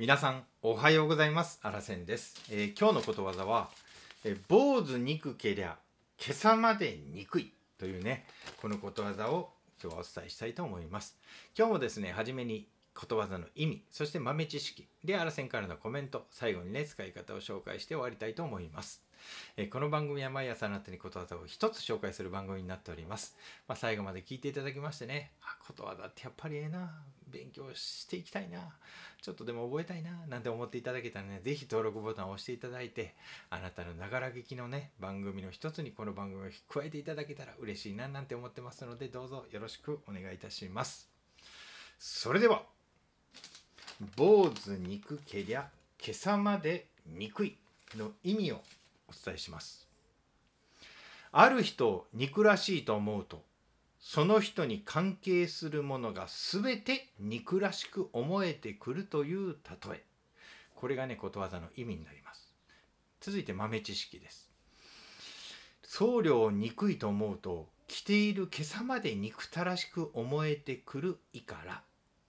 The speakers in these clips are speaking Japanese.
皆さんおはようございます。あらせんです、えー今日のことわざは、えー坊主憎けりゃ今朝まで憎いというねこのことわざを今日はお伝えしたいと思います。今日もですね初めにことわざの意味そして豆知識であらせんからのコメント最後にね使い方を紹介して終わりたいと思います。えーこの番組は毎朝あなたにことわざを一つ紹介する番組になっております。まあ、最後まで聞いていただきましてね、あ、ことわざってやっぱりええな、勉強していきたいな、ちょっとでも覚えたいな、なんて思っていただけたらね、ぜひ登録ボタンを押していただいて、あなたのながら聞きのね、番組の一つにこの番組を加えていただけたら嬉しいな、なんて思ってますので、どうぞよろしくお願いいたします。それでは、坊主憎けりゃ今朝まで憎いの意味をお伝えします。ある人を憎らしいと思うとその人に関係するものが全て憎らしく思えてくるという例え。これがねことわざの意味になります。続いて豆知識です。僧侶を憎いと思うと着ている今朝まで憎たらしく思えてくる意から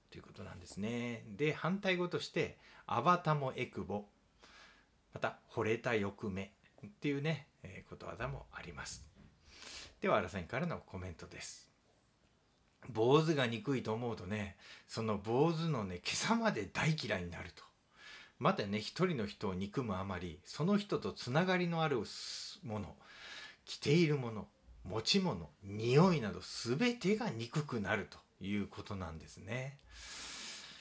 ということなんですね。で反対語として「あばたもえくぼ」また「惚れた欲目」っていうね、えーことわざもあります。では荒さんからのコメントです。坊主が憎いと思うとねその坊主のね今朝まで大嫌いになると。またね一人の人を憎むあまりその人とつながりのあるもの着ているもの持ち物匂いなど全てが憎くなるということなんですね。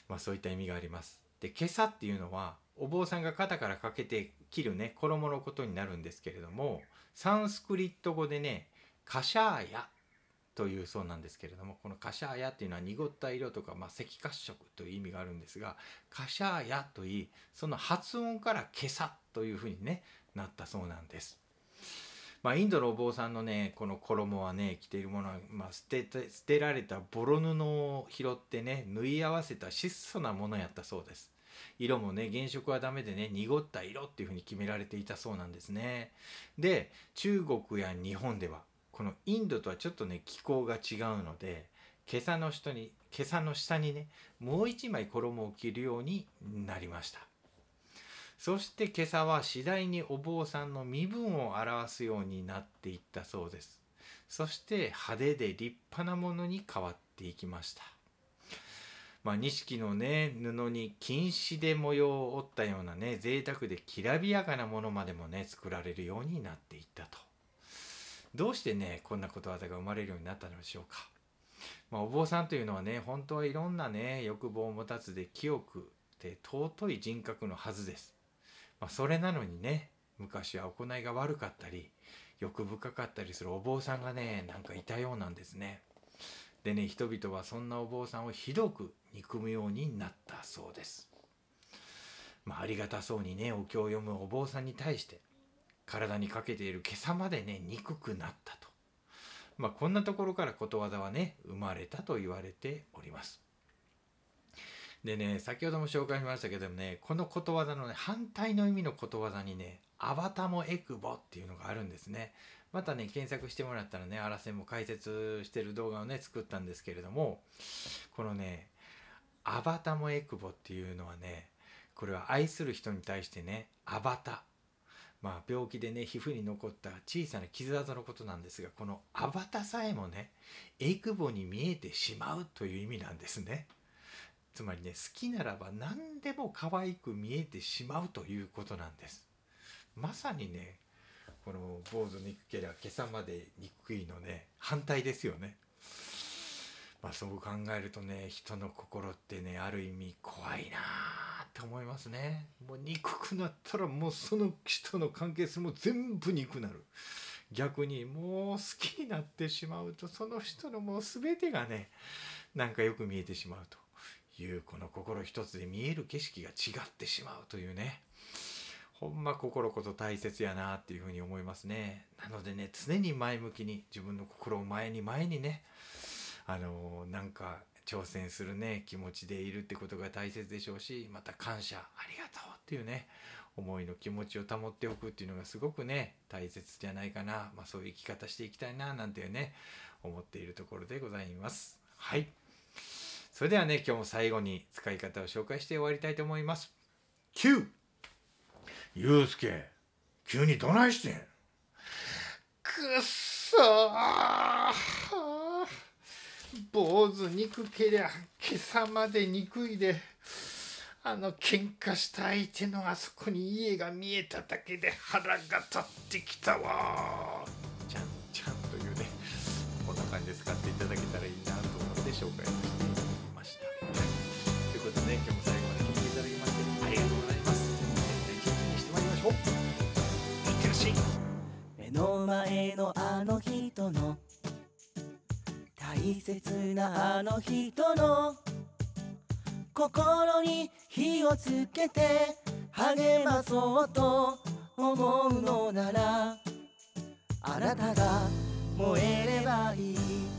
まあそういった意味があります。で今朝っていうのはお坊さんが肩からかけて着るね衣のことになるんですけれどもサンスクリット語でねカシャーヤというそうなんですけれどもこのカシャーヤっていうのは濁った色とか、まあ、赤褐色という意味があるんですがカシャーヤといいその発音から今朝というふうにねなったそうなんです。まあ、インドのお坊さんのねこの衣はね着ているものは、まあ、捨てて捨てられたボロ布を拾ってね縫い合わせた質素なものやったそうです。色もね原色はダメでね濁った色っていうふうに決められていたそうなんですね。で中国や日本ではこのインドとはちょっとね気候が違うので今朝の人に今朝の下にねもう一枚衣を着るようになりました。そして今朝は次第にお坊さんの身分を表すようになっていったそうです。そして派手で立派なものに変わっていきました。まあ、錦のね布に金糸で模様を織ったようなね贅沢できらびやかなものまでもね作られるようになっていったと。どうしてねこんなことわざが生まれるようになったのでしょうか、まあ、お坊さんというのはね本当はいろんなね欲望を持たずで清くで尊い人格のはずです、まあ、それなのにね昔は行いが悪かったり欲深かったりするお坊さんがねなんかいたようなんですね。でね人々はそんなお坊さんをひどく憎むようになったそうです。まあ、ありがたそうにねお経を読むお坊さんに対して体にかけている今朝までね憎くなったと。まあこんなところからことわざはね生まれたと言われております。でね先ほども紹介しましたけどもねこのことわざのね反対の意味のことわざにね「アバタモエクボ」っていうのがあるんですね。またね検索してもらったらねあらせも解説してる動画をね作ったんですけれどもこのねアバタモエクボっていうのはねこれは愛する人に対してねアバタまあ病気でね皮膚に残った小さな傷跡のことなんですがこのアバタさえもねエクボに見えてしまうという意味なんですねつまりね好きならば何でも可愛く見えてしまうということなんです。まさにねこの坊主憎けりゃ今朝まで憎いのね反対ですよね。まあそう考えるとね人の心ってねある意味怖いなあって思いますね。もう憎くなったらもうその人の関係性も全部憎くなる。逆にもう好きになってしまうとその人のもう全てがねなんかよく見えてしまうと。いうこの心一つで見える景色が違ってしまうというね。ほんま心こそ大切やなっていうふうに思いますね。なのでね常に前向きに自分の心を前に前にねあのなんか挑戦するね気持ちでいるってことが大切でしょうしまた感謝ありがとうっていうね思いの気持ちを保っておくっていうのがすごくね大切じゃないかな、まあ、そういう生き方していきたいななんてね思っているところでございます。はい。それではね今日も最後に使い方を紹介して終わりたいと思います。9ゆうすけ急にどないしてん？くっそー。坊主憎けりゃ今朝まで憎いであの喧嘩した相手のあそこに家が見えただけで腹が立ってきたわし目の前のあの人の。大切なあの人の。心に火をつけて。励まそうと思うのなら。あなたが燃えればいい。